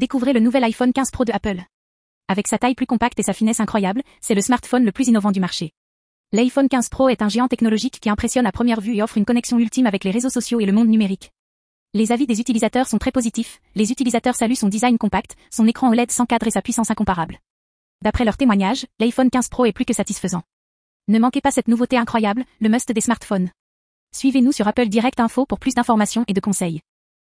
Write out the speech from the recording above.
Découvrez le nouvel iPhone 15 Pro de Apple. Avec sa taille plus compacte et sa finesse incroyable, c'est le smartphone le plus innovant du marché. L'iPhone 15 Pro est un géant technologique qui impressionne à première vue et offre une connexion ultime avec les réseaux sociaux et le monde numérique. Les avis des utilisateurs sont très positifs, les utilisateurs saluent son design compact, son écran OLED sans cadre et sa puissance incomparable. D'après leurs témoignages, l'iPhone 15 Pro est plus que satisfaisant. Ne manquez pas cette nouveauté incroyable, le must des smartphones. Suivez-nous sur Apple Direct Info pour plus d'informations et de conseils.